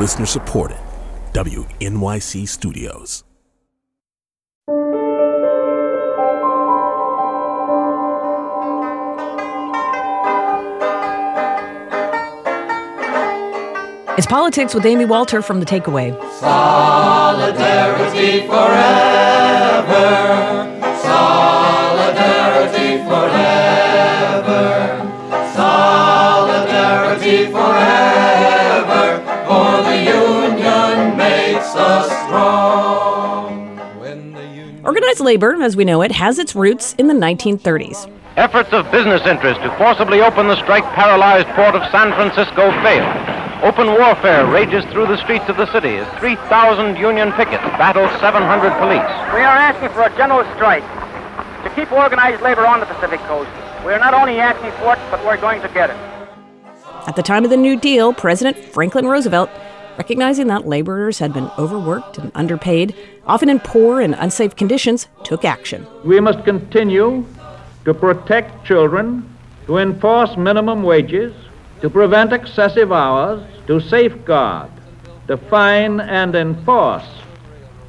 Listener supported. WNYC Studios. It's politics with Amy Walter from The Takeaway. Solidarity forever. Solidarity forever. Solidarity forever. Organized labor, as we know it, has its roots in the 1930s. Efforts of business interests to forcibly open the strike paralyzed port of San Francisco failed. Open warfare rages through the streets of the city as 3,000 Union pickets battle 700 police. We are asking for a general strike to keep organized labor on the Pacific Coast. We are not only asking for it, but we're going to get it. At the time of the New Deal, President Franklin Roosevelt, recognizing that laborers had been overworked and underpaid, often in poor and unsafe conditions, took action. We must continue to protect children, to enforce minimum wages, to prevent excessive hours, to safeguard, define, and enforce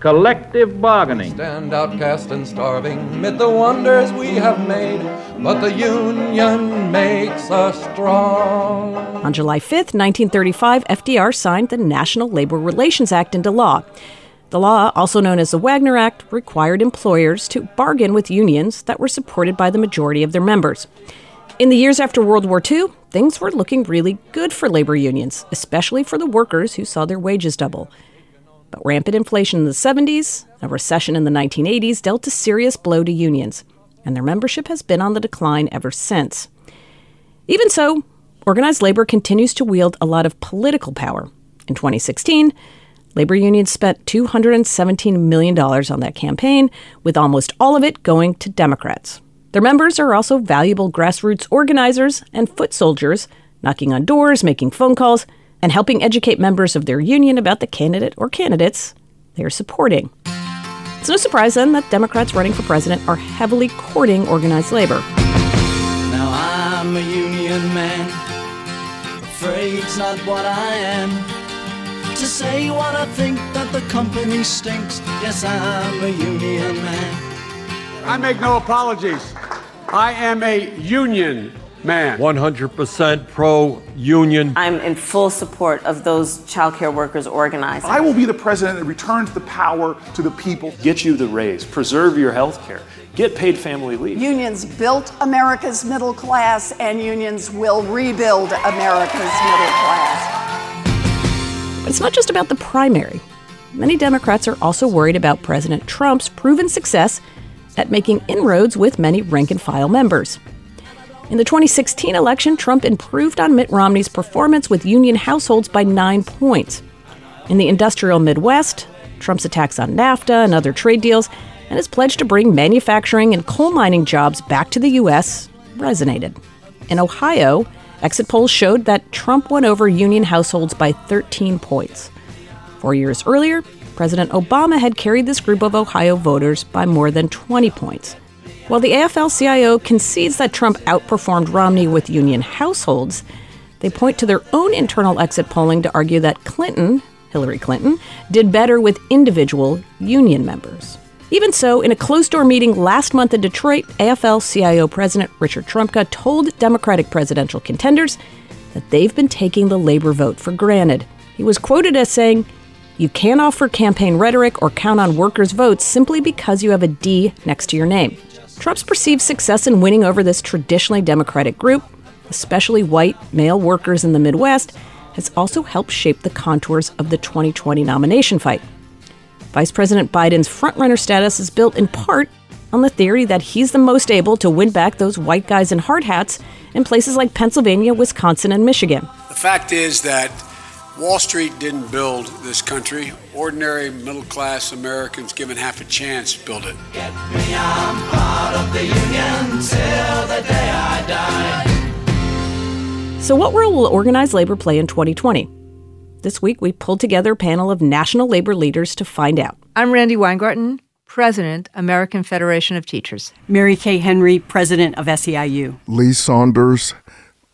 collective bargaining. Stand outcast and starving mid the wonders we have made, but the union makes us strong. On July 5th, 1935, FDR signed the National Labor Relations Act into law. The law, also known as the Wagner Act, required employers to bargain with unions that were supported by the majority of their members. In the years after World War II, things were looking really good for labor unions, especially for the workers who saw their wages double. But rampant inflation in the 70s, a recession in the 1980s dealt a serious blow to unions, and their membership has been on the decline ever since. Even so, organized labor continues to wield a lot of political power. In 2016, labor unions spent $217 million on that campaign, with almost all of it going to Democrats. Their members are also valuable grassroots organizers and foot soldiers, knocking on doors, making phone calls, and helping educate members of their union about the candidate or candidates they are supporting. It's no surprise then that Democrats running for president are heavily courting organized labor. Now I'm a union man, afraid it's not what I am. To say what I think that the company stinks, yes, I'm a union man. I make no apologies. I am a union man. 100% pro union. I'm in full support of those childcare workers organizing. I will be the president that returns the power to the people. Get you the raise, preserve your health care, get paid family leave. Unions built America's middle class, and unions will rebuild America's middle class. But it's not just about the primary. Many Democrats are also worried about President Trump's proven success at making inroads with many rank and file members. In the 2016 election, Trump improved on Mitt Romney's performance with union households by nine points. In the industrial Midwest, Trump's attacks on NAFTA and other trade deals and his pledge to bring manufacturing and coal mining jobs back to the U.S. resonated. In Ohio, exit polls showed that Trump won over union households by 13 points. Four years earlier, President Obama had carried this group of Ohio voters by more than 20 points. While the AFL CIO concedes that Trump outperformed Romney with union households, they point to their own internal exit polling to argue that Clinton, Hillary Clinton, did better with individual union members. Even so, in a closed door meeting last month in Detroit, AFL CIO President Richard Trumka told Democratic presidential contenders that they've been taking the labor vote for granted. He was quoted as saying, You can't offer campaign rhetoric or count on workers' votes simply because you have a D next to your name. Trump's perceived success in winning over this traditionally Democratic group, especially white male workers in the Midwest, has also helped shape the contours of the 2020 nomination fight. Vice President Biden's frontrunner status is built in part on the theory that he's the most able to win back those white guys in hard hats in places like Pennsylvania, Wisconsin, and Michigan. The fact is that Wall Street didn't build this country. Ordinary middle class Americans given half a chance built it. Get me, I'm part of the union till the day I die. So, what role will organized labor play in 2020? This week, we pulled together a panel of national labor leaders to find out. I'm Randi Weingarten, President, American Federation of Teachers. Mary Kay Henry, President of SEIU. Lee Saunders,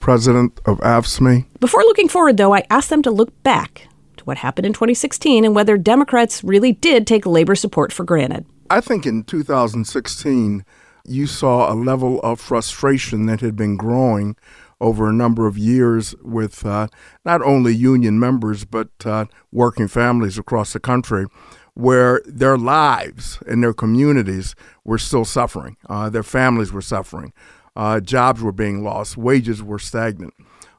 president of AFSCME. Before looking forward, though, I asked them to look back to what happened in 2016 and whether Democrats really did take labor support for granted. I think in 2016, you saw a level of frustration that had been growing over a number of years with uh, not only union members but uh, working families across the country where their lives and their communities were still suffering. Uh, their families were suffering. Uh, jobs were being lost. Wages were stagnant.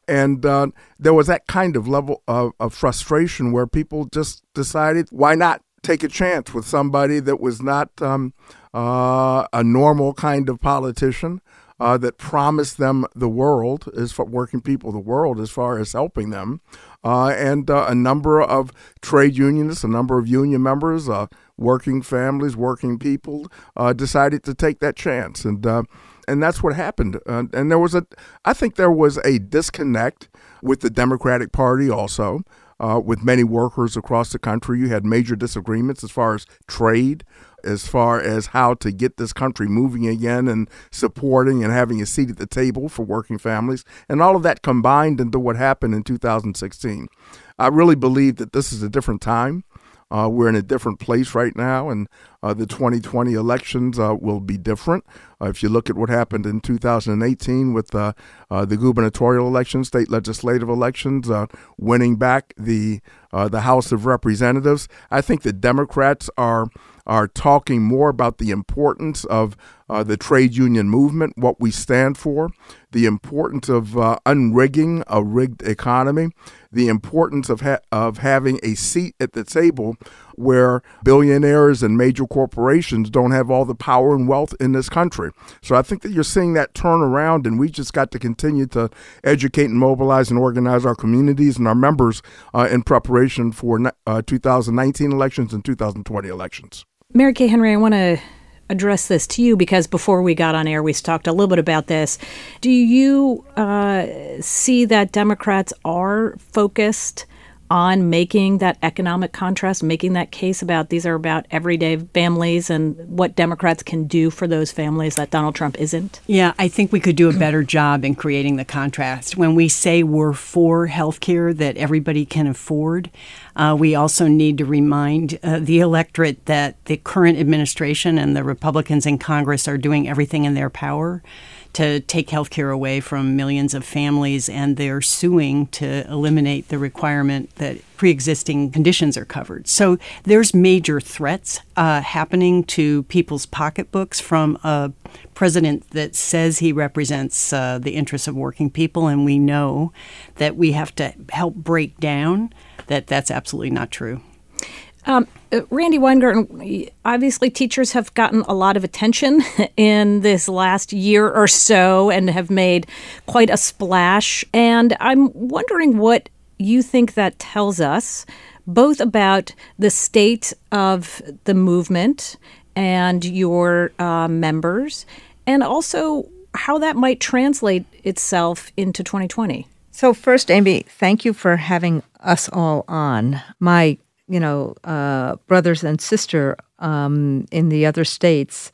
And uh, there was that kind of level of, of frustration where people just decided, why not take a chance with somebody that was not um, uh, a normal kind of politician, uh, that promised them the world, as for working people, the world as far as helping them, uh, and uh, a number of trade unionists, a number of union members, uh, working families, working people uh, decided to take that chance, and and that's what happened. Uh, and there was a, I think there was a disconnect with the Democratic Party also. Uh, with many workers across the country, you had major disagreements as far as trade, as far as how to get this country moving again and supporting and having a seat at the table for working families. And all of that combined into what happened in 2016. I really believe that this is a different time. Uh, we're in a different place right now, and uh, the 2020 elections uh, will be different. Uh, if you look at what happened in 2018 with uh, uh, the gubernatorial elections, state legislative elections, winning back the the House of Representatives, I think the Democrats are are talking more about the importance of uh, the trade union movement, what we stand for, the importance of uh, unrigging a rigged economy, the importance of ha- of having a seat at the table where billionaires and major corporations don't have all the power and wealth in this country. So I think that you're seeing that turn around, and we just got to continue to educate and mobilize and organize our communities and our members uh, in preparation for uh, 2019 elections and 2020 elections. Mary Kay Henry, I want to address this to you because before we got on air, we talked a little bit about this. Do you uh, see that Democrats are focused on making that economic contrast, making that case about these are about everyday families and what Democrats can do for those families that Donald Trump isn't? Yeah, I think we could do a better job in creating the contrast. When we say we're for health care that everybody can afford, uh, we also need to remind uh, the electorate that the current administration and the Republicans in Congress are doing everything in their power to take health care away from millions of families, and they're suing to eliminate the requirement that pre existing conditions are covered. So there's major threats uh, happening to people's pocketbooks from a president that says he represents uh, the interests of working people, and we know that we have to help break down that that's absolutely not true. Um, uh, Randi Weingarten, obviously teachers have gotten a lot of attention in this last year or so and have made quite a splash. And I'm wondering what you think that tells us, both about the state of the movement and your uh, members, and also how that might translate itself into 2020. So, first, Amy, thank you for having us all on. My you know, uh, brothers and sister um, in the other states,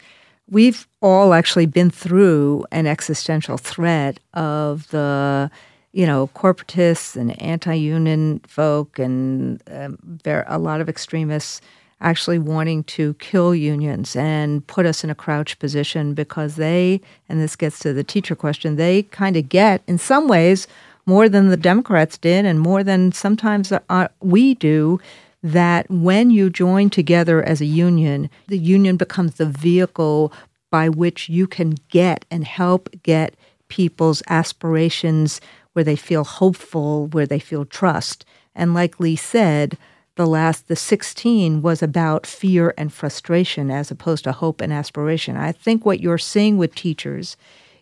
we've all actually been through an existential threat of the, you know, corporatists and anti-union folk and um, a lot of extremists actually wanting to kill unions and put us in a crouch position because they, and this gets to the teacher question, they kind of get, in some ways, more than the Democrats did and more than sometimes uh, we do that when you join together as a union, the union becomes the vehicle by which you can get and help get people's aspirations where they feel hopeful, where they feel trust. And like Lee said, the last the 16 was about fear and frustration as opposed to hope and aspiration. I think what you're seeing with teachers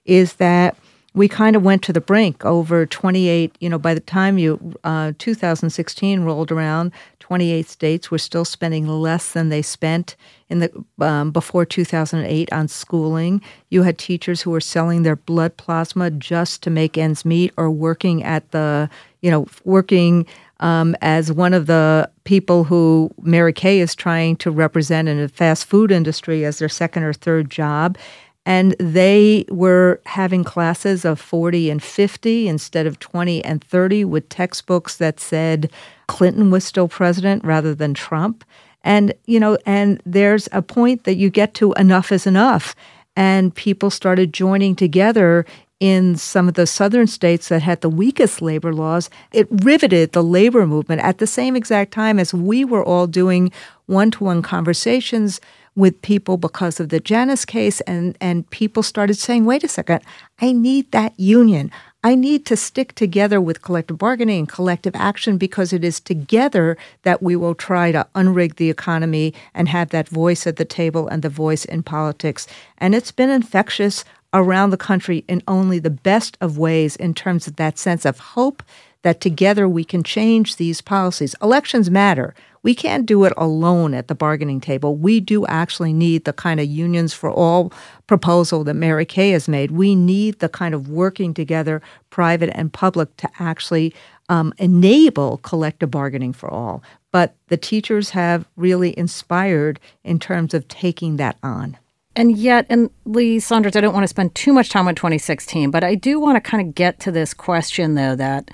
is that we kind of went to the brink over 28 you know by the time you uh, 2016 rolled around 28 states were still spending less than they spent in the um, before 2008 on schooling. You had teachers who were selling their blood plasma just to make ends meet, or working at the you know working um, as one of the people who Mary Kay is trying to represent in the fast food industry as their second or third job. And they were having classes of 40 and 50 instead of 20 and 30 with textbooks that said Clinton was still president rather than Trump. And, you know, and there's a point that you get to enough is enough. And people started joining together in some of the southern states that had the weakest labor laws, it riveted the labor movement at the same exact time as we were all doing one to one conversations with people because of the Janus case. And, and people started saying, wait a second, I need that union. I need to stick together with collective bargaining and collective action because it is together that we will try to unrig the economy and have that voice at the table and the voice in politics. And it's been infectious around the country in only the best of ways in terms of that sense of hope that together we can change these policies. Elections matter. We can't do it alone at the bargaining table. We do actually need the kind of unions for all proposal that Mary Kay has made. We need the kind of working together, private and public, to actually um, enable collective bargaining for all. But the teachers have really inspired in terms of taking that on. And yet, and Lee Saunders, I don't want to spend too much time on 2016, but I do want to kind of get to this question, though, that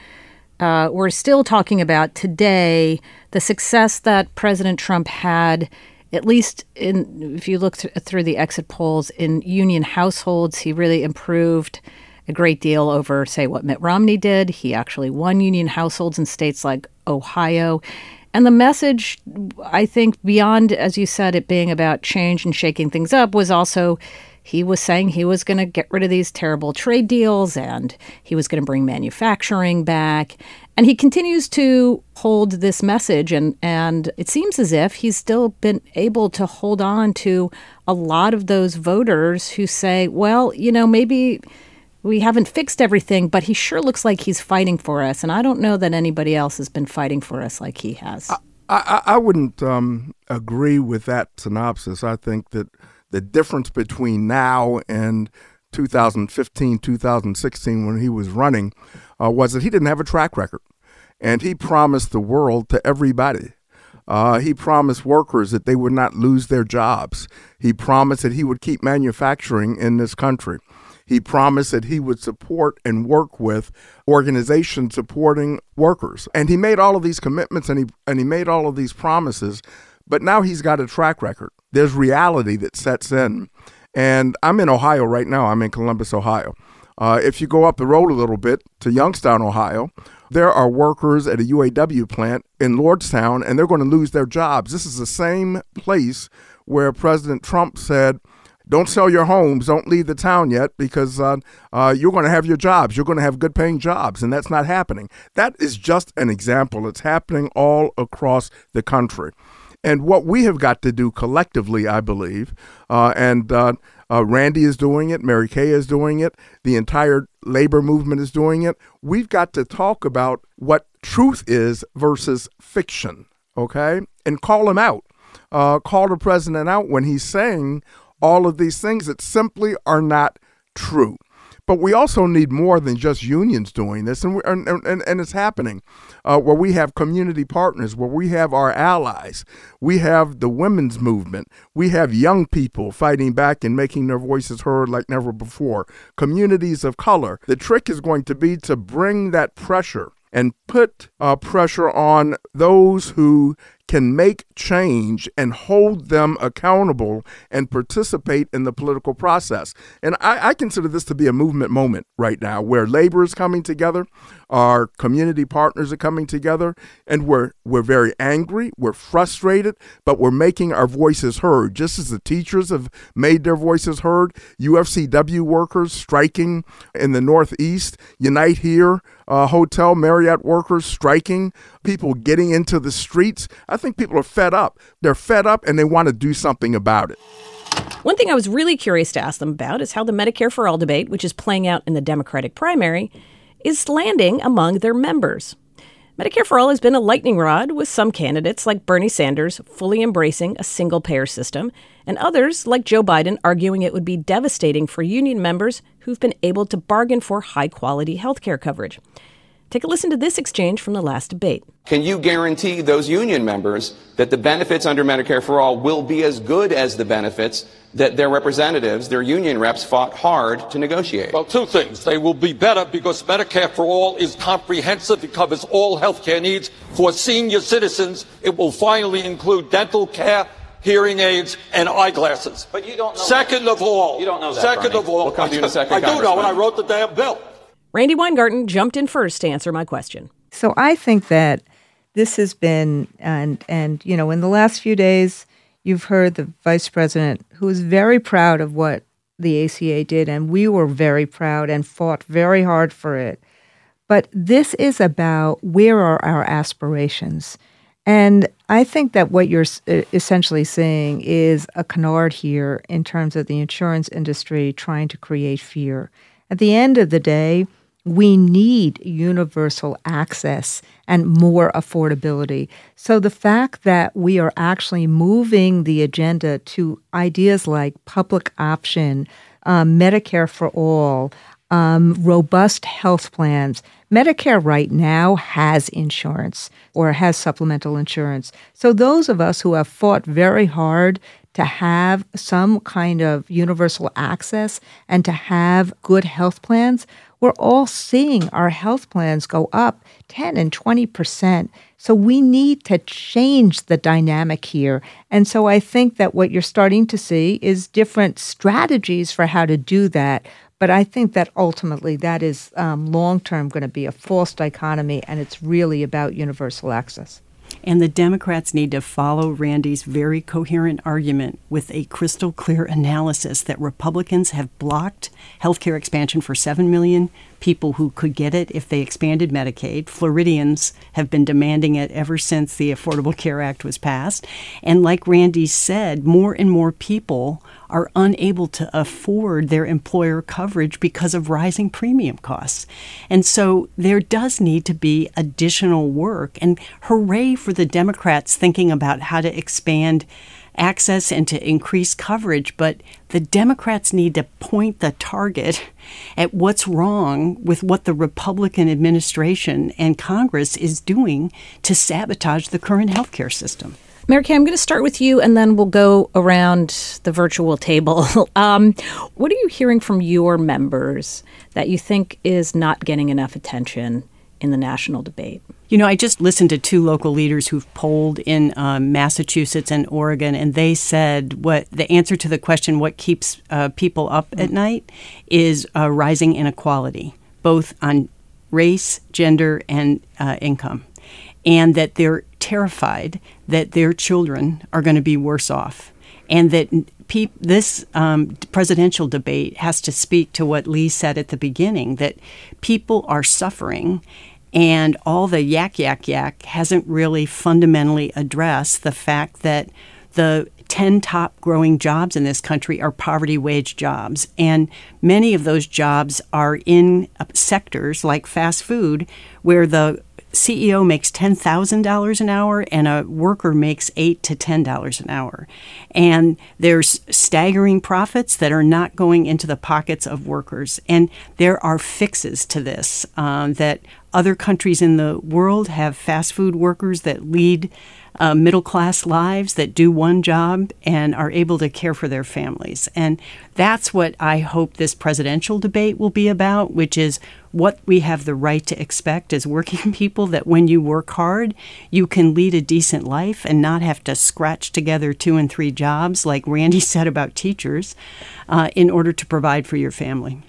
uh, we're still talking about today the success that President Trump had, at least in if you look th- through the exit polls in union households, he really improved a great deal over, say, what Mitt Romney did. He actually won union households in states like Ohio. And the message, I think, beyond, as you said, it being about change and shaking things up, was also he was saying he was going to get rid of these terrible trade deals and he was going to bring manufacturing back. And he continues to hold this message, and, and it seems as if he's still been able to hold on to a lot of those voters who say, well, you know, maybe we haven't fixed everything, but he sure looks like he's fighting for us. And I don't know that anybody else has been fighting for us like he has. I, I, I wouldn't um, agree with that synopsis. I think that the difference between now and 2015, 2016, when he was running, uh, was that he didn't have a track record. And he promised the world to everybody. Uh, he promised workers that they would not lose their jobs. He promised that he would keep manufacturing in this country. He promised that he would support and work with organizations supporting workers. And he made all of these commitments and he and he made all of these promises, but now he's got a track record. There's reality that sets in. And I'm in Ohio right now. I'm in Columbus, Ohio. Uh, if you go up the road a little bit to Youngstown, Ohio, there are workers at a UAW plant in Lordstown, and they're going to lose their jobs. This is the same place where President Trump said, don't sell your homes. Don't leave the town yet because uh, uh, you're going to have your jobs. You're going to have good paying jobs, and that's not happening. That is just an example. It's happening all across the country. And what we have got to do collectively, I believe, uh, and uh, uh, Randi is doing it, Mary Kay is doing it, the entire labor movement is doing it. We've got to talk about what truth is versus fiction, okay? And call him out. Uh, call the president out when he's saying all of these things that simply are not true. But we also need more than just unions doing this, and, and, and, and it's happening uh, where we have community partners, where we have our allies. We have the women's movement. We have young people fighting back and making their voices heard like never before. Communities of color. The trick is going to be to bring that pressure and put uh, pressure on those who can make change and hold them accountable and participate in the political process. And I, I, consider this to be a movement moment right now where labor is coming together, our community partners are coming together, and we're, we're very angry, we're frustrated, but we're making our voices heard. Just as the teachers have made their voices heard, UFCW workers striking in the Northeast, Unite Here, uh, hotel Marriott workers striking, people getting into the streets. I think people are fed up. They're fed up and they want to do something about it. One thing I was really curious to ask them about is how the Medicare for All debate, which is playing out in the Democratic primary, is landing among their members. Medicare for All has been a lightning rod, with some candidates like Bernie Sanders fully embracing a single payer system, and others like Joe Biden arguing it would be devastating for union members who've been able to bargain for high quality health care coverage. Take a listen to this exchange from the last debate. Can you guarantee those union members that the benefits under Medicare for All will be as good as the benefits that their representatives, their union reps, fought hard to negotiate? Well, two things. They will be better because Medicare for All is comprehensive. It covers all health care needs for senior citizens. It will finally include dental care, hearing aids, and eyeglasses. But you don't know Second that. of all, You don't know that, Second Bernie. of all, We'll come to you in a second, I do know, and I wrote the damn bill. Randi Weingarten jumped in first to answer my question. So I think that this has been and and you know in the last few days you've heard the vice president who is very proud of what the ACA did and we were very proud and fought very hard for it. But this is about where are our aspirations? And I think that what you're essentially saying is a canard here in terms of the insurance industry trying to create fear. At the end of the day, we need universal access and more affordability. So the fact that we are actually moving the agenda to ideas like public option, um, Medicare for all, um, robust health plans. Medicare right now has insurance or has supplemental insurance. So, those of us who have fought very hard to have some kind of universal access and to have good health plans, we're all seeing our health plans go up 10 and 20%. So we need to change the dynamic here. And so I think that what you're starting to see is different strategies for how to do that. But I think that ultimately that is um, long term going to be a false dichotomy, and it's really about universal access. And the Democrats need to follow Randi's very coherent argument with a crystal clear analysis that Republicans have blocked healthcare expansion for 7 million people who could get it if they expanded Medicaid. Floridians have been demanding it ever since the Affordable Care Act was passed. And like Randi said, more and more people are unable to afford their employer coverage because of rising premium costs. And so there does need to be additional work. And hooray for the Democrats thinking about how to expand access and to increase coverage. But the Democrats need to point the target at what's wrong with what the Republican administration and Congress is doing to sabotage the current healthcare system. Mary Kay, I'm going to start with you and then we'll go around the virtual table. um, what are you hearing from your members that you think is not getting enough attention in the national debate? You know, I just listened to two local leaders who've polled in um, Massachusetts and Oregon, and they said what the answer to the question, what keeps uh, people up at night, is uh, rising inequality, both on race, gender, and uh, income. And that they're terrified that their children are going to be worse off. And that pe- this um, presidential debate has to speak to what Lee said at the beginning that people are suffering and all the yak, yak, yak hasn't really fundamentally addressed the fact that the 10 top growing jobs in this country are poverty wage jobs. And many of those jobs are in sectors like fast food where the CEO makes $10,000 an hour and a worker makes 8 to $10 an hour. And there's staggering profits that are not going into the pockets of workers. And there are fixes to this um, that other countries in the world have fast food workers that lead uh, middle class lives that do one job and are able to care for their families. And that's what I hope this presidential debate will be about, which is what we have the right to expect as working people that when you work hard, you can lead a decent life and not have to scratch together two and three jobs, like Randi said about teachers, uh, in order to provide for your family.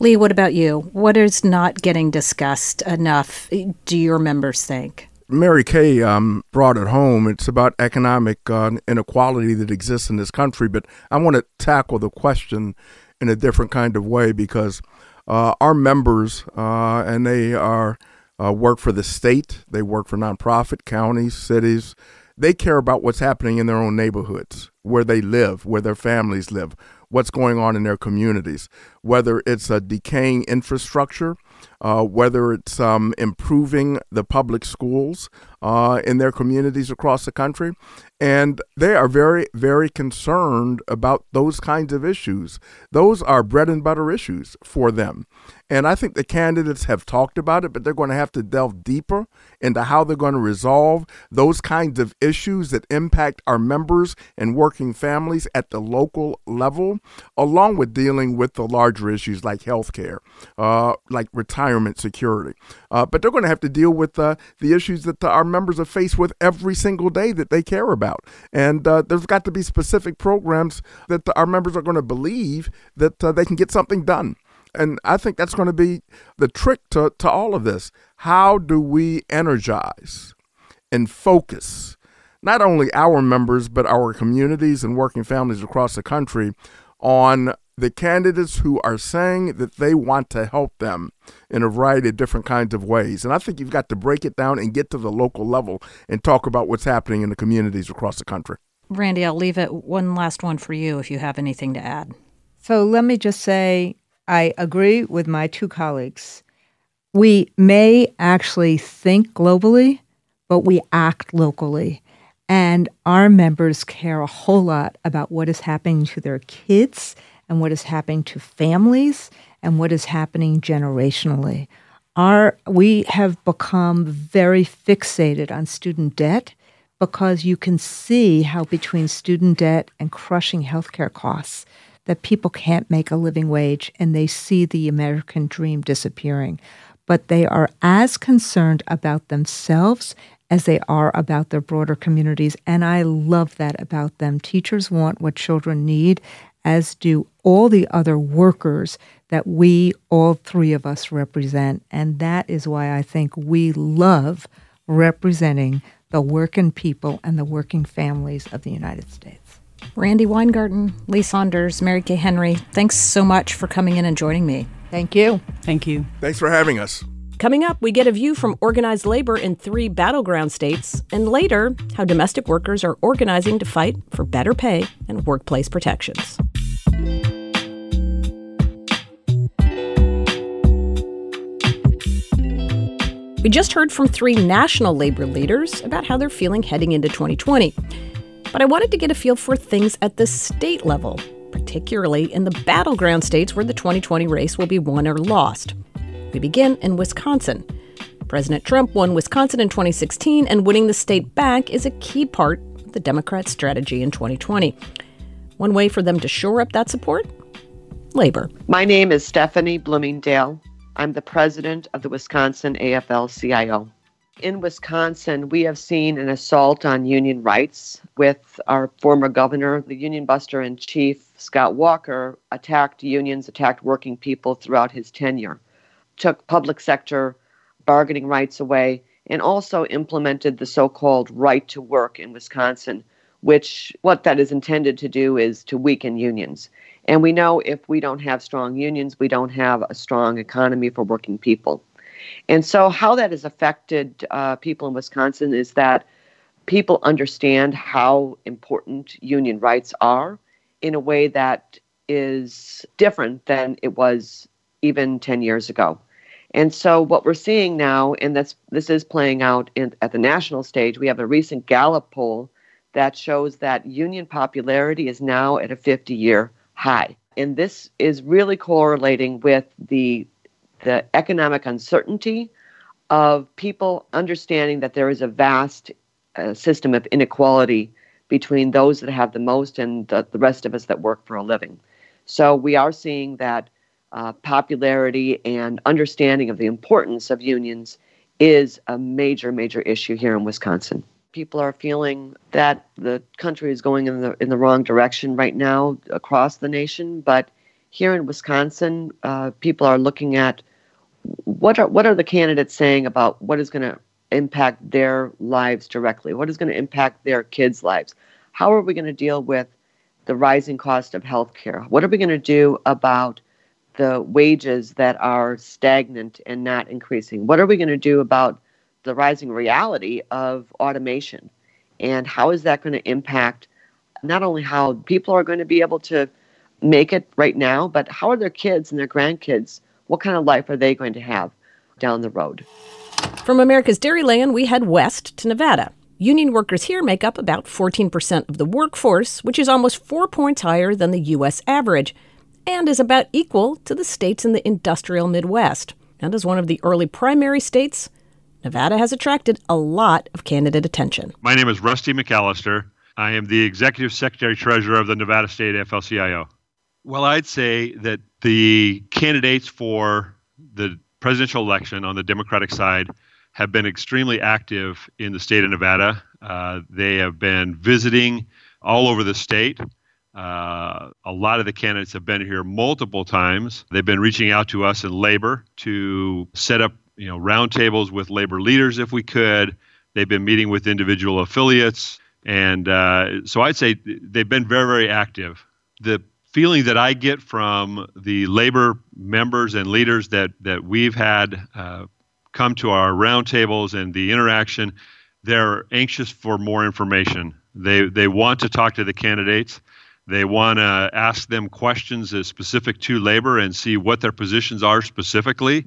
Lee, what about you? What is not getting discussed enough, do your members think? Mary Kay um, brought it home. It's about economic uh, inequality that exists in this country, but I want to tackle the question in a different kind of way because uh, our members, uh, and they are uh, work for the state, they work for nonprofit counties, cities. They care about what's happening in their own neighborhoods, where they live, where their families live, what's going on in their communities, whether it's a decaying infrastructure, uh, whether it's um, improving the public schools uh, in their communities across the country. And they are very, very concerned about those kinds of issues. Those are bread and butter issues for them. And I think the candidates have talked about it, but they're going to have to delve deeper into how they're going to resolve those kinds of issues that impact our members and working families at the local level, along with dealing with the larger issues like health care, uh, like retirement security. Uh, but they're going to have to deal with uh, the issues that the, our members are faced with every single day that they care about. And uh, there's got to be specific programs that our members are going to believe that uh, they can get something done. And I think that's going to be the trick to, to all of this. How do we energize and focus not only our members, but our communities and working families across the country on the candidates who are saying that they want to help them in a variety of different kinds of ways. And I think you've got to break it down and get to the local level and talk about what's happening in the communities across the country. Randi, I'll leave it one last one for you if you have anything to add. So let me just say I agree with my two colleagues. We may actually think globally, but we act locally. And our members care a whole lot about what is happening to their kids and what is happening to families and what is happening generationally. Our, we have become very fixated on student debt because you can see how between student debt and crushing healthcare costs, that people can't make a living wage and they see the American dream disappearing. But they are as concerned about themselves as they are about their broader communities. And I love that about them. Teachers want what children need, as do all the other workers that we, all three of us, represent. And that is why I think we love representing the working people and the working families of the United States. Randi Weingarten, Lee Saunders, Mary Kay Henry, thanks so much for coming in and joining me. Thank you. Thank you. Thanks for having us. Coming up, we get a view from organized labor in three battleground states, and later, how domestic workers are organizing to fight for better pay and workplace protections. We just heard from three national labor leaders about how they're feeling heading into 2020 but I wanted to get a feel for things at the state level, particularly in the battleground states where the 2020 race will be won or lost. We begin in Wisconsin. President Trump won Wisconsin in 2016, and winning the state back is a key part of the Democrats' strategy in 2020. One way for them to shore up that support? Labor. My name is Stephanie Bloomingdale. I'm the president of the Wisconsin AFL CIO in Wisconsin, we have seen an assault on union rights with our former governor, the union buster in chief, Scott Walker, attacked unions, attacked working people throughout his tenure, took public sector bargaining rights away, and also implemented the so called right to work in Wisconsin, which what that is intended to do is to weaken unions. And we know if we don't have strong unions, we don't have a strong economy for working people. And so, how that has affected uh, people in Wisconsin is that people understand how important union rights are in a way that is different than it was even 10 years ago. And so, what we're seeing now, and that's, this is playing out in, at the national stage, we have a recent Gallup poll that shows that union popularity is now at a 50 year high. And this is really correlating with the the economic uncertainty of people understanding that there is a vast uh, system of inequality between those that have the most and the, the, rest of us that work for a living. So we are seeing that uh, popularity and understanding of the importance of unions is a major, major issue here in Wisconsin. People are feeling that the country is going in the in the wrong direction right now across the nation, but here in Wisconsin, uh, people are looking at what are what are the candidates saying about what is going to impact their lives directly? What is going to impact their kids' lives? How are we going to deal with the rising cost of healthcare? What are we going to do about the wages that are stagnant and not increasing? What are we going to do about the rising reality of automation? And how is that going to impact not only how people are going to be able to make it right now, but how are their kids and their grandkids what kind of life are they going to have down the road? From America's Dairyland, we head west to Nevada. Union workers here make up about 14% of the workforce, which is almost four points higher than the U.S. average. and is about equal to the states in the industrial Midwest. And as one of the early primary states, Nevada has attracted a lot of candidate attention. My name is Rusty McAllister. I am the Executive Secretary Treasurer of the Nevada State AFL CIO. Well, I'd say that the candidates for the presidential election on the Democratic side have been extremely active in the state of Nevada. Uh, they have been visiting all over the state. Uh, a lot of the candidates have been here multiple times. They've been reaching out to us in labor to set up, you know, roundtables with labor leaders if we could. They've been meeting with individual affiliates, and uh, so I'd say they've been very, very active. The feeling that I get from the labor members and leaders that that we've had uh, come to our roundtables and the interaction, they're anxious for more information. They they want to talk to the candidates. They want to ask them questions specific to labor and see what their positions are specifically,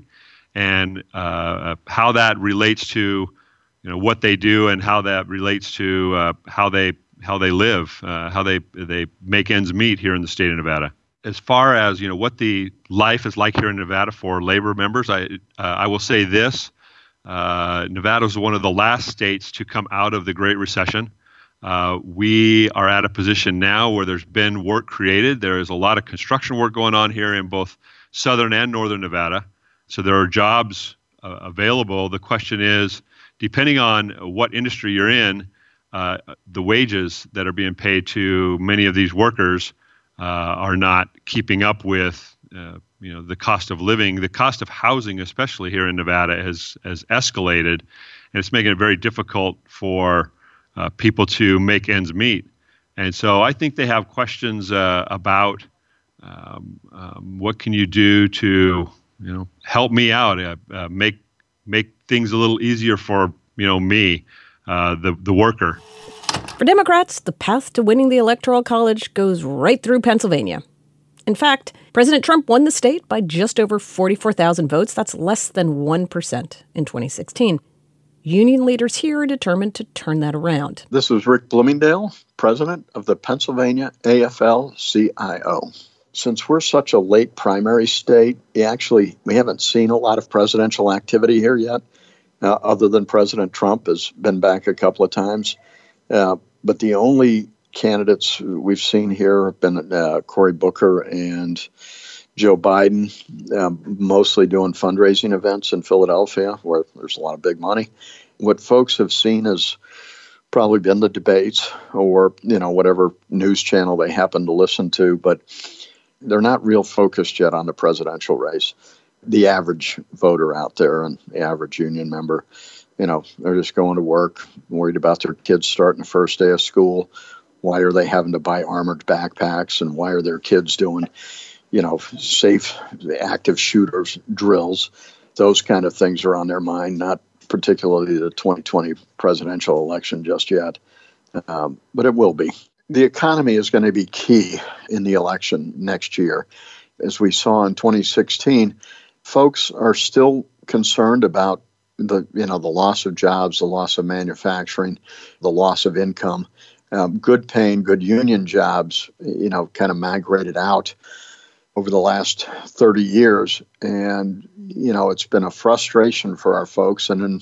and uh, how that relates to, you know, what they do and how that relates to uh, how they how they live, uh, how they they make ends meet here in the state of Nevada. As far as you know, what the life is like here in Nevada for labor members, I uh, I will say this: uh, Nevada was one of the last states to come out of the Great Recession. Uh, we are at a position now where there's been work created. There is a lot of construction work going on here in both southern and northern Nevada. So there are jobs uh, available. The question is, depending on what industry you're in, uh, the wages that are being paid to many of these workers uh, are not keeping up with uh, you know the cost of living. The cost of housing, especially here in Nevada, has has escalated, and it's making it very difficult for uh, people to make ends meet. And so I think they have questions uh, about um, um, what can you do to you know help me out, uh, uh make make things a little easier for you know me, uh, the the worker. For Democrats, the path to winning the Electoral College goes right through Pennsylvania. In fact, President Trump won the state by just over 44,000 votes. That's less than 1% in 2016. Union leaders here are determined to turn that around. This is Rick Bloomingdale, president of the Pennsylvania AFL CIO. Since we're such a late primary state, actually we haven't seen a lot of presidential activity here yet, uh, other than President Trump has been back a couple of times. Uh, but the only candidates we've seen here have been uh, Cory Booker and Joe Biden, um, mostly doing fundraising events in Philadelphia where there's a lot of big money. What folks have seen has probably been the debates or you know whatever news channel they happen to listen to, but they're not real focused yet on the presidential race. The average voter out there and the average union member, you know, they're just going to work, worried about their kids starting the first day of school. Why are they having to buy armored backpacks and why are their kids doing you know, safe active shooters drills. Those kind of things are on their mind, not particularly the 2020 presidential election just yet, um, but it will be. The economy is going to be key in the election next year. As we saw in 2016, folks are still concerned about the you know the loss of jobs, the loss of manufacturing, the loss of income. Um, good paying, good union jobs, you know, kind of migrated out over the last 30 years. And, you know, it's been a frustration for our folks. And in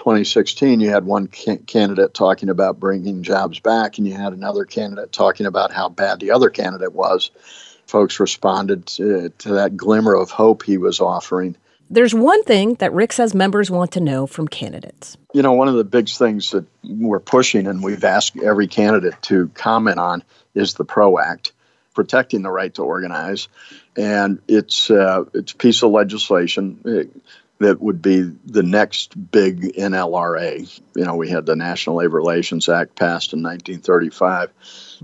2016, you had one ca- candidate talking about bringing jobs back, and you had another candidate talking about how bad the other candidate was. Folks responded to, to that glimmer of hope he was offering. There's one thing that Rick says members want to know from candidates. You know, one of the big things that we're pushing and we've asked every candidate to comment on is the PRO Act protecting the right to organize, and it's uh, it's a piece of legislation uh, that would be the next big NLRA. You know, we had the National Labor Relations Act passed in 1935.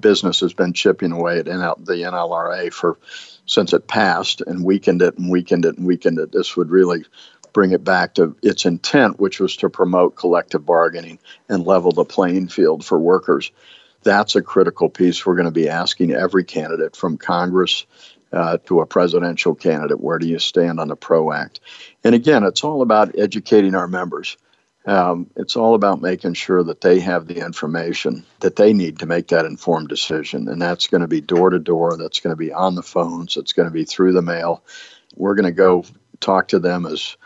Business has been chipping away at NL, the NLRA for since it passed and weakened it and weakened it and weakened it. This would really bring it back to its intent, which was to promote collective bargaining and level the playing field for workers that's a critical piece we're going to be asking every candidate from Congress uh, to a presidential candidate. Where do you stand on the PRO Act? And again, it's all about educating our members. Um, it's all about making sure that they have the information that they need to make that informed decision. And that's going to be door to door, that's going to be on the phones, it's going to be through the mail. We're going to go talk to them as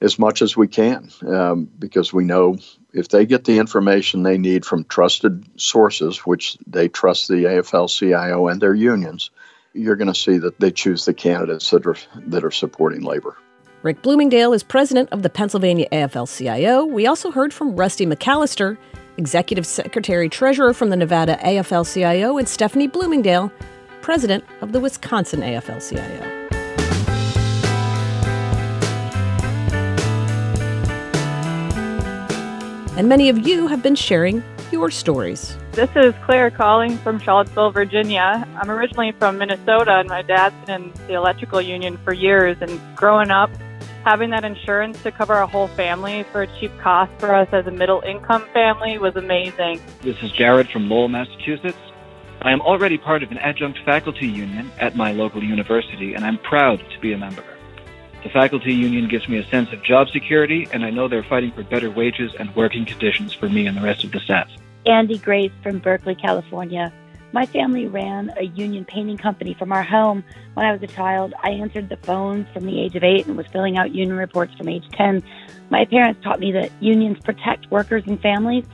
as much as we can um, because we know if they get the information they need from trusted sources, which they trust the AFL CIO and their unions, you're going to see that they choose the candidates that are that are supporting labor. Rick Bloomingdale is president of the Pennsylvania AFL CIO. We also heard from Rusty McAllister, executive secretary treasurer from the Nevada AFL CIO, and Stephanie Bloomingdale, president of the Wisconsin AFL CIO. And many of you have been sharing your stories. This is Claire calling from Charlottesville, Virginia. I'm originally from Minnesota, and my dad's been in the electrical union for years. And growing up, having that insurance to cover our whole family for a cheap cost for us as a middle income family was amazing. This is Jared from Lowell, Massachusetts. I am already part of an adjunct faculty union at my local university, and I'm proud to be a member. The faculty union gives me a sense of job security, and I know they're fighting for better wages and working conditions for me and the rest of the staff. Andy Grace from Berkeley, California. My family ran a union painting company from our home. When I was a child, I answered the phones from the age of eight and was filling out union reports from age 10. My parents taught me that unions protect workers and families.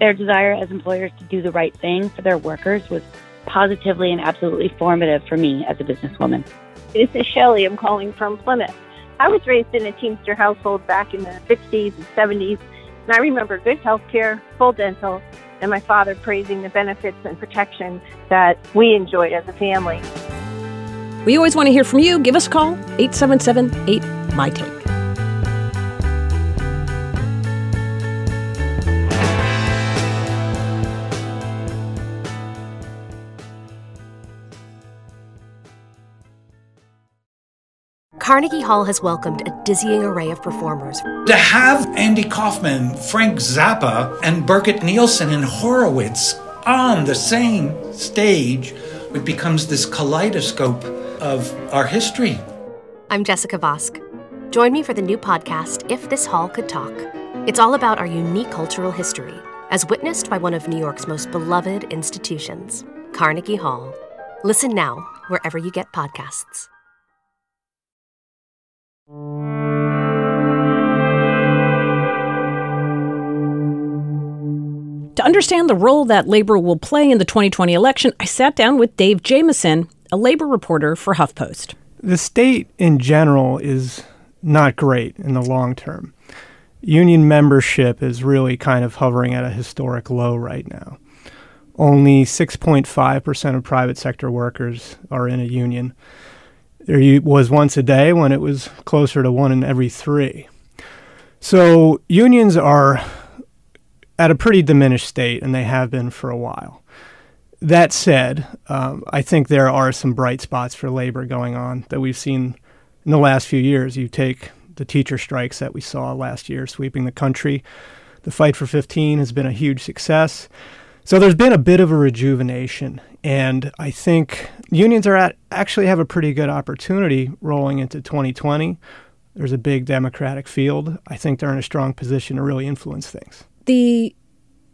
Their desire as employers to do the right thing for their workers was positively and absolutely formative for me as a businesswoman. This is Shelley. I'm calling from Plymouth. I was raised in a Teamster household back in the 60s and 70s, and I remember good health care, full dental, and my father praising the benefits and protection that we enjoyed as a family. We always want to hear from you. Give us a call, 877 8 My Take. Carnegie Hall has welcomed a dizzying array of performers. To have Andy Kaufman, Frank Zappa, and Birgit Nilsson and Horowitz on the same stage, it becomes this kaleidoscope of our history. I'm Jessica Vosk. Join me for the new podcast, If This Hall Could Talk. It's all about our unique cultural history, as witnessed by one of New York's most beloved institutions, Carnegie Hall. Listen now, wherever you get podcasts. Understand the role that labor will play in the 2020 election, I sat down with Dave Jamieson, a labor reporter for HuffPost. The state in general is not great in the long term. Union membership is really kind of hovering at a historic low right now. Only 6.5% of private sector workers are in a union. There was once a day when it was closer to one in every three. So unions are at a pretty diminished state, and they have been for a while. That said, um, I think there are some bright spots for labor going on that we've seen in the last few years. You take the teacher strikes that we saw last year sweeping the country. The fight for 15 has been a huge success. So there's been a bit of a rejuvenation, and I think unions are at actually have a pretty good opportunity rolling into 2020. There's a big Democratic field. I think they're in a strong position to really influence things the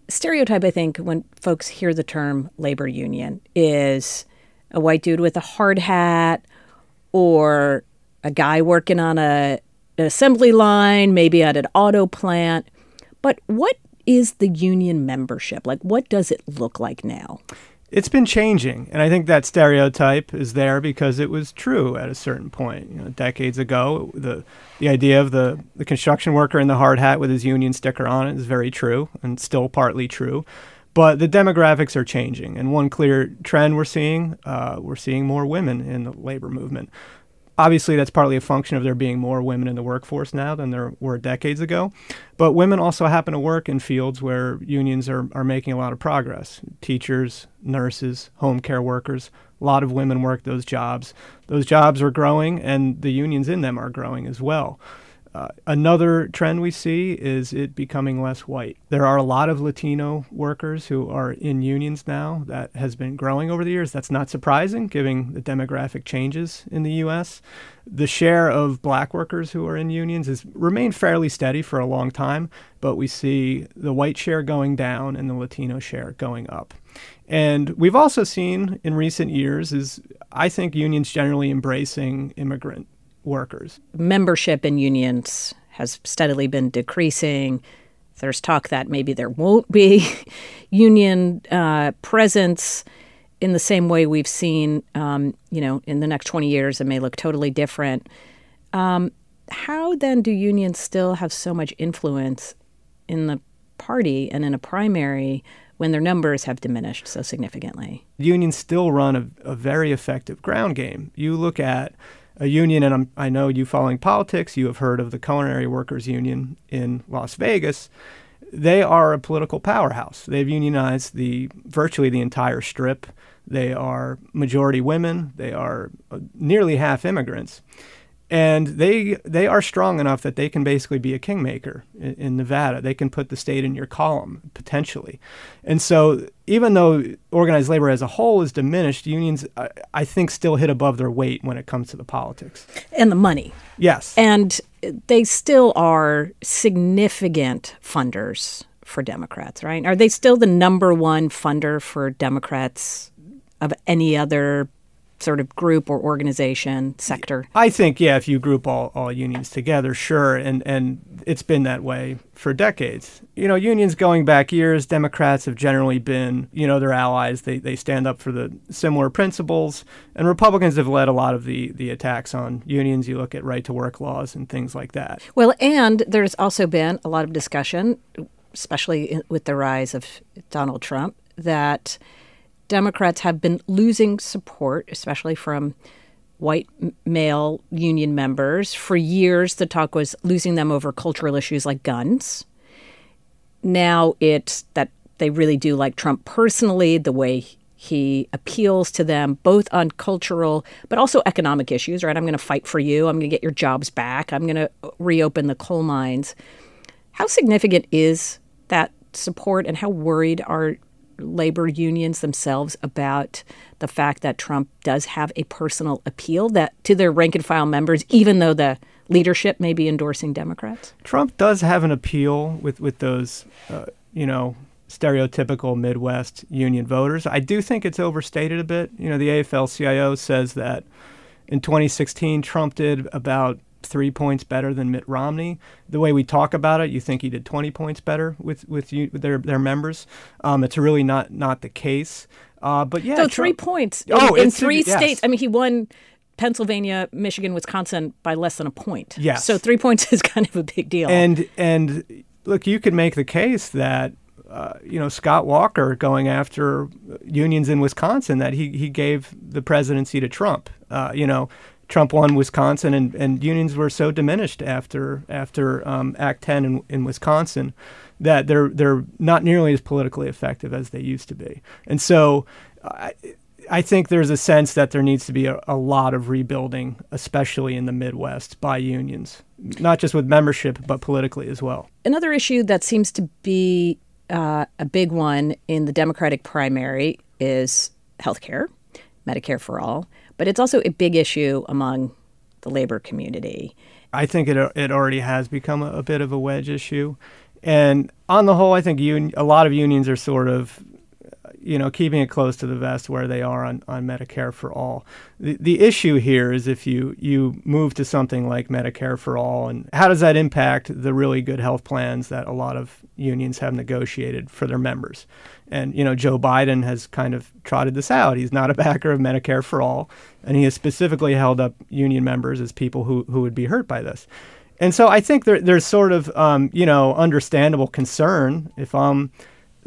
stereotype, I think, when folks hear the term labor union is a white dude with a hard hat or a guy working on a, an assembly line, maybe at an auto plant. But what is the union membership? Like, what does it look like now? It's been changing, and I think that stereotype is there because it was true at a certain point. You know, decades ago, the the idea of the the construction worker in the hard hat with his union sticker on it is very true and still partly true. But the demographics are changing, and one clear trend we're seeing uh, we're seeing more women in the labor movement. Obviously, that's partly a function of there being more women in the workforce now than there were decades ago. But women also happen to work in fields where unions are, are making a lot of progress teachers, nurses, home care workers. A lot of women work those jobs. Those jobs are growing, and the unions in them are growing as well. Uh, another trend we see is it becoming less white. There are a lot of Latino workers who are in unions now. That has been growing over the years. That's not surprising, given the demographic changes in the U.S. The share of black workers who are in unions has remained fairly steady for a long time, but we see the white share going down and the Latino share going up. And we've also seen in recent years is I think unions generally embracing immigrant workers. Membership in unions has steadily been decreasing. There's talk that maybe there won't be union uh, presence in the same way we've seen, um, you know, in the next 20 years. It may look totally different. Um, how then do unions still have so much influence in the party and in a primary when their numbers have diminished so significantly? Unions still run a, a very effective ground game. You look at a union, and I'm, i know you following politics, you have heard of the Culinary Workers Union in Las Vegas. They are a political powerhouse. They've unionized the virtually the entire strip. They are majority women. They are uh, nearly half immigrants and they they are strong enough that they can basically be a kingmaker in, in, Nevada. They can put the state in your column potentially, and so even though organized labor as a whole is diminished, unions I, I think still hit above their weight when it comes to the politics and the money. Yes, and they still are significant funders for Democrats. Right? Are they still the number one funder for Democrats of any other sort of group or organization sector? I think yeah, if you group all, all unions together, sure, and and it's been that way for decades. You know, unions going back years, Democrats have generally been, you know, their allies. They they stand up for the similar principles, and Republicans have led a lot of the the attacks on unions. You look at right to work laws and things like that. Well, and there's also been a lot of discussion, especially with the rise of Donald Trump, that Democrats have been losing support, especially from white male union members. For years, the talk was losing them over cultural issues like guns. Now it's that they really do like Trump personally, the way he appeals to them, both on cultural but also economic issues, right? I'm going to fight for you. I'm going to get your jobs back. I'm going to uh, reopen the coal mines. How significant is that support, and how worried are labor unions themselves about the fact that Trump does have a personal appeal that to their rank and file members, even though the leadership may be endorsing Democrats? Trump does have an appeal with with those, uh, you know, stereotypical Midwest union voters. I do think it's overstated a bit. You know, the AFL-CIO says that in 2016 Trump did about three points better than Mitt Romney. The way we talk about it, you think he did 20 points better with with, you, with their their members. Um, it's really not not the case. Uh, but yeah, so Trump, three points in, oh, in three yes. states. I mean, he won Pennsylvania, Michigan, Wisconsin by less than a point. Yes. So three points is kind of a big deal. And and look, you could make the case that uh, you know Scott Walker going after unions in Wisconsin that he he gave the presidency to Trump. Uh, you know, Trump won Wisconsin, and, and unions were so diminished after after um, Act 10 in, in Wisconsin that they're they're not nearly as politically effective as they used to be. And so, I, I think there's a sense that there needs to be a, a lot of rebuilding, especially in the Midwest, by unions, not just with membership, but politically as well. Another issue that seems to be uh, a big one in the Democratic primary is health care, Medicare for all but it's also a big issue among the labor community. I think it it already has become a, a bit of a wedge issue, and on the whole, I think un- a lot of unions are sort of uh, you know, keeping it close to the vest where they are on, on Medicare for all. The, the issue here is if you, you move to something like Medicare for all, and how does that impact the really good health plans that a lot of unions have negotiated for their members? And, you know, Joe Biden has kind of trotted this out. He's not a backer of Medicare for all, and he has specifically held up union members as people who, who would be hurt by this. And so I think there, there's sort of, um, you know, understandable concern if I'm.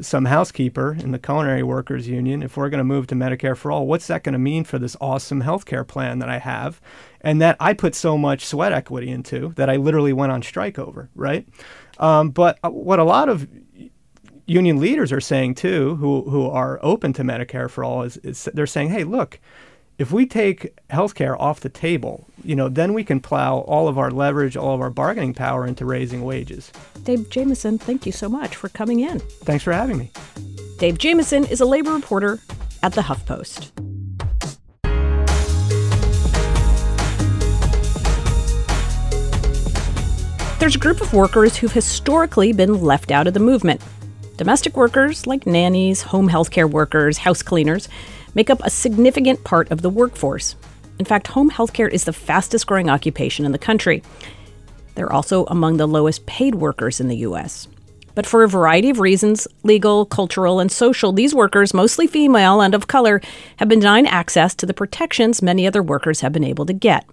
Some housekeeper in the culinary workers union if we're going to move to medicare for all what's that going to mean for this awesome healthcare plan that i have and that i put so much sweat equity into that i literally went on strike over right um, but uh, what a lot of union leaders are saying too who, who are open to medicare for all is, is they're saying hey look If we take healthcare off the table, you know, then we can plow all of our leverage, all of our bargaining power into raising wages. Dave Jamieson, thank you so much for coming in. Thanks for having me. Dave Jamieson is a labor reporter at the HuffPost. There's a group of workers who've historically been left out of the movement. Domestic workers, like nannies, home healthcare workers, house cleaners, make up a significant part of the workforce. In fact, home healthcare is the fastest growing occupation in the country. They're also among the lowest paid workers in the U.S. But for a variety of reasons legal, cultural, and social these workers, mostly female and of color, have been denied access to the protections many other workers have been able to get.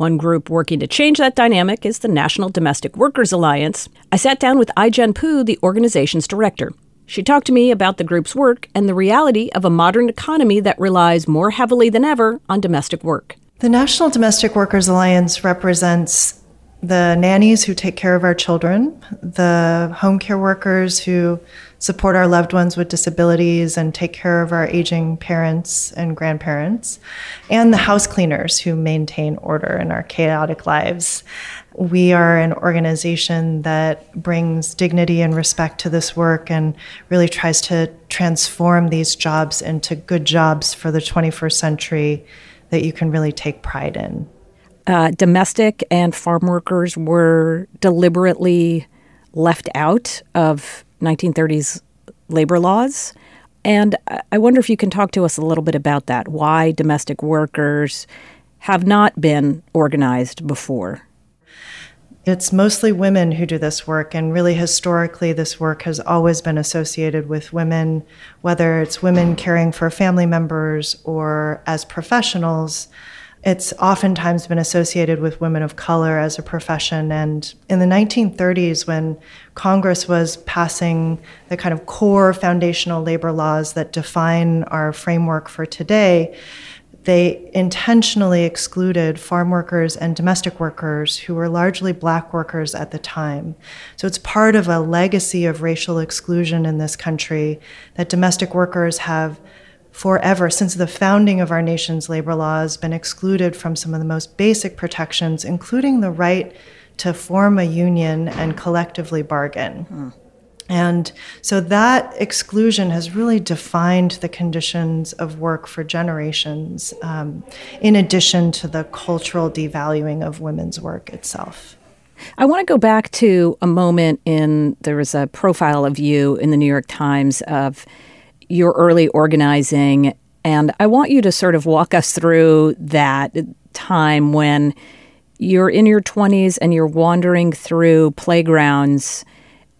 One group working to change that dynamic is the National Domestic Workers Alliance. I sat down with Ai-jen Poo, the organization's director. She talked to me about the group's work and the reality of a modern economy that relies more heavily than ever on domestic work. The National Domestic Workers Alliance represents the nannies who take care of our children, the home care workers who support our loved ones with disabilities and take care of our aging parents and grandparents, and the house cleaners who maintain order in our chaotic lives. We are an organization that brings dignity and respect to this work and really tries to transform these jobs into good jobs for the 21st century that you can really take pride in. Uh, domestic and farm workers were deliberately left out of 1930s labor laws. And I wonder if you can talk to us a little bit about that. Why domestic workers have not been organized before? It's mostly women who do this work, and really historically, this work has always been associated with women, whether it's women caring for family members or as professionals. It's oftentimes been associated with women of color as a profession. And in the 1930s, when Congress was passing the kind of core foundational labor laws that define our framework for today, they intentionally excluded farm workers and domestic workers who were largely black workers at the time. So it's part of a legacy of racial exclusion in this country that domestic workers have forever, since the founding of our nation's labor laws, been excluded from some of the most basic protections, including the right to form a union and collectively bargain. Hmm. And so that exclusion has really defined the conditions of work for generations, um, in addition to the cultural devaluing of women's work itself. I want to go back to a moment in there was a profile of you in the New York Times of your early organizing. And I want you to sort of walk us through that time when you're in your 20s and you're wandering through playgrounds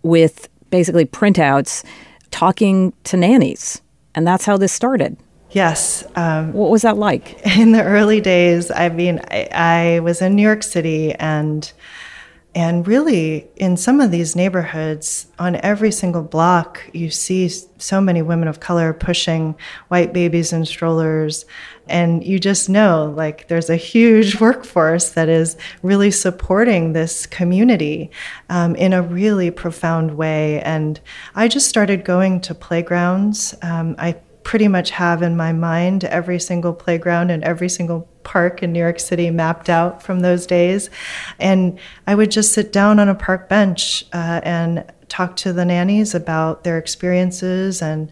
with basically printouts talking to nannies. And that's how this started. Yes. Um, what was that like? In the early days, I mean, I, I was in New York City and and really, in some of these neighborhoods, on every single block, you see so many women of color pushing white babies in strollers. And you just know, like, there's a huge workforce that is really supporting this community um, in a really profound way. And I just started going to playgrounds. Um, I pretty much have in my mind every single playground and every single park in New York City mapped out from those days. And I would just sit down on a park bench uh, and talk to the nannies about their experiences and,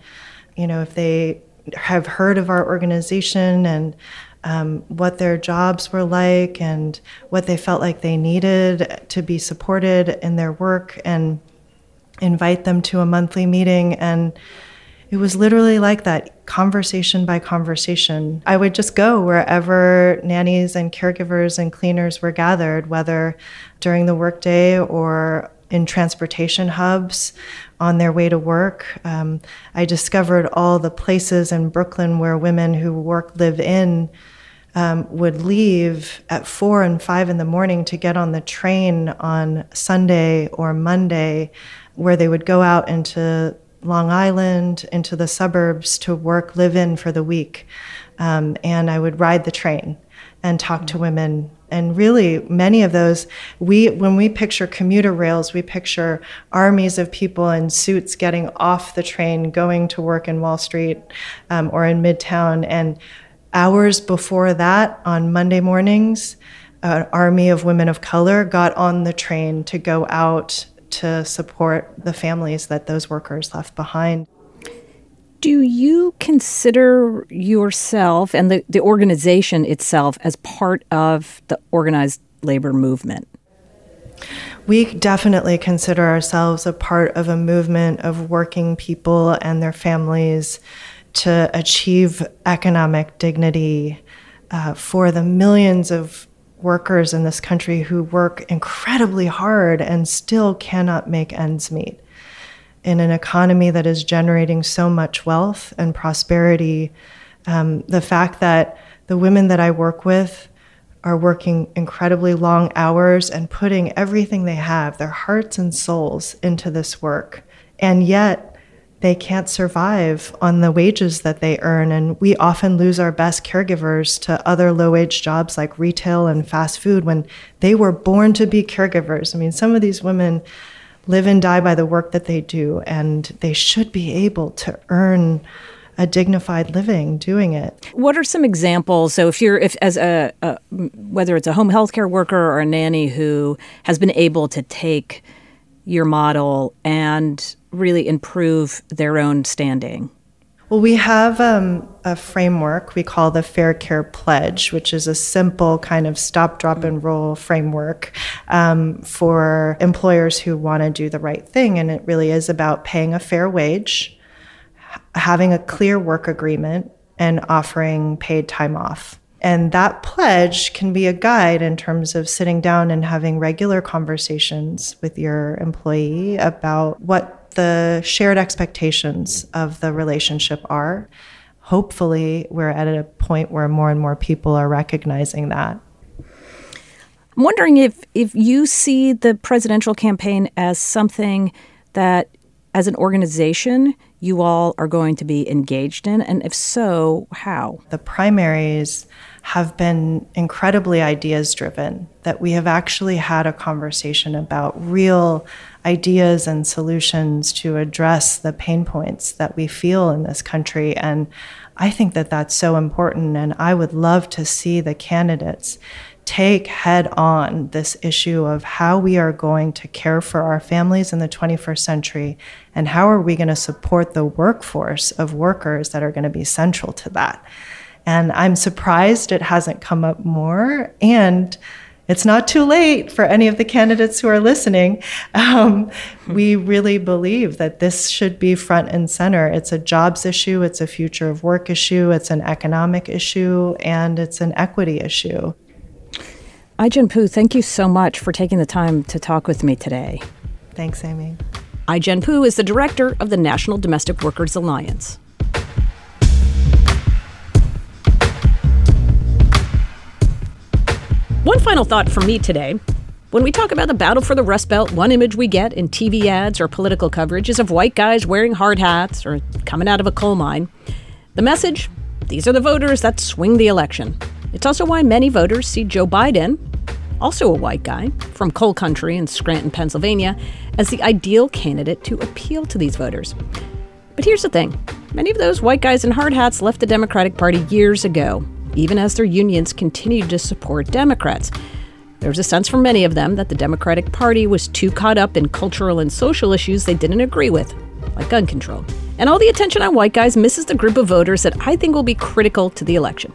you know, if they have heard of our organization and um, what their jobs were like and what they felt like they needed to be supported in their work and invite them to a monthly meeting and it was literally like that, conversation by conversation. I would just go wherever nannies and caregivers and cleaners were gathered, whether during the workday or in transportation hubs on their way to work. Um, I discovered all the places in Brooklyn where women who work live in um, would leave at four and five in the morning to get on the train on Sunday or Monday, where they would go out into Long Island into the suburbs to work, live in for the week. Um, and I would ride the train and talk to women. And really, many of those, we when we picture commuter rails, we picture armies of people in suits getting off the train, going to work in Wall Street um, or in Midtown, and Hours before that, on Monday mornings, an army of women of color got on the train to go out to support the families that those workers left behind. Do you consider yourself and the, the organization itself as part of the organized labor movement? We definitely consider ourselves a part of a movement of working people and their families to achieve economic dignity uh, for the millions of workers in this country who work incredibly hard and still cannot make ends meet. In an economy that is generating so much wealth and prosperity, um, the fact that the women that I work with are working incredibly long hours and putting everything they have, their hearts and souls, into this work. And yet, they can't survive on the wages that they earn. And we often lose our best caregivers to other low wage jobs like retail and fast food when they were born to be caregivers. I mean, some of these women live and die by the work that they do, and they should be able to earn a dignified living doing it. What are some examples? So, if you're, if as a, a whether it's a home health care worker or a nanny who has been able to take your model and really improve their own standing? Well, we have um, a framework we call the Fair Care Pledge, which is a simple kind of stop, drop, and roll framework um, for employers who want to do the right thing. And it really is about paying a fair wage, having a clear work agreement, and offering paid time off. And that pledge can be a guide in terms of sitting down and having regular conversations with your employee about what the shared expectations of the relationship are. Hopefully, we're at a point where more and more people are recognizing that. I'm wondering if, if you see the presidential campaign as something that, as an organization, you all are going to be engaged in, and if so, how? The primaries have been incredibly ideas driven, that we have actually had a conversation about real ideas and solutions to address the pain points that we feel in this country. And I think that that's so important. And I would love to see the candidates take head on this issue of how we are going to care for our families in the 21st century and how are we going to support the workforce of workers that are going to be central to that. And I'm surprised it hasn't come up more. And it's not too late for any of the candidates who are listening. Um, we really believe that this should be front and center. It's a jobs issue, it's a future of work issue, it's an economic issue, and it's an equity issue. Ai-jen Poo, thank you so much for taking the time to talk with me today. Thanks, Amy. Ai-jen Poo is the director of the National Domestic Workers Alliance. One final thought from me today. When we talk about the battle for the Rust Belt, one image we get in TV ads or political coverage is of white guys wearing hard hats or coming out of a coal mine. The message these are the voters that swing the election. It's also why many voters see Joe Biden, also a white guy from coal country in Scranton, Pennsylvania, as the ideal candidate to appeal to these voters. But here's the thing many of those white guys in hard hats left the Democratic Party years ago even as their unions continued to support Democrats. There was a sense from many of them that the Democratic Party was too caught up in cultural and social issues they didn't agree with, like gun control. And all the attention on white guys misses the group of voters that I think will be critical to the election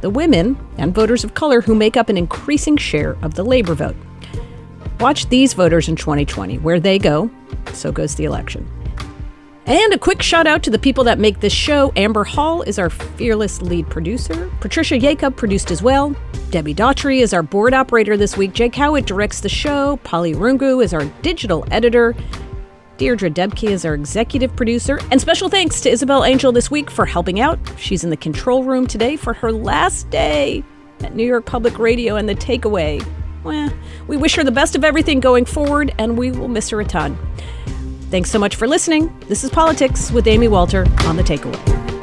the women and voters of color who make up an increasing share of the labor vote. Watch these voters in 2020. Where they go, so goes the election. And a quick shout out to the people that make this show. Amber Hall is our fearless lead producer. Patricia Jacob produced as well. Debbie Daughtry is our board operator this week. Jay Cowit directs the show. Polly Irungu is our digital editor. Deirdre Debke is our executive producer. And special thanks to Isabel Angel this week for helping out. She's in the control room today for her last day at New York Public Radio and the takeaway. Well, we wish her the best of everything going forward, and we will miss her a ton. Thanks so much for listening. This is Politics with Amy Walter on The Takeaway.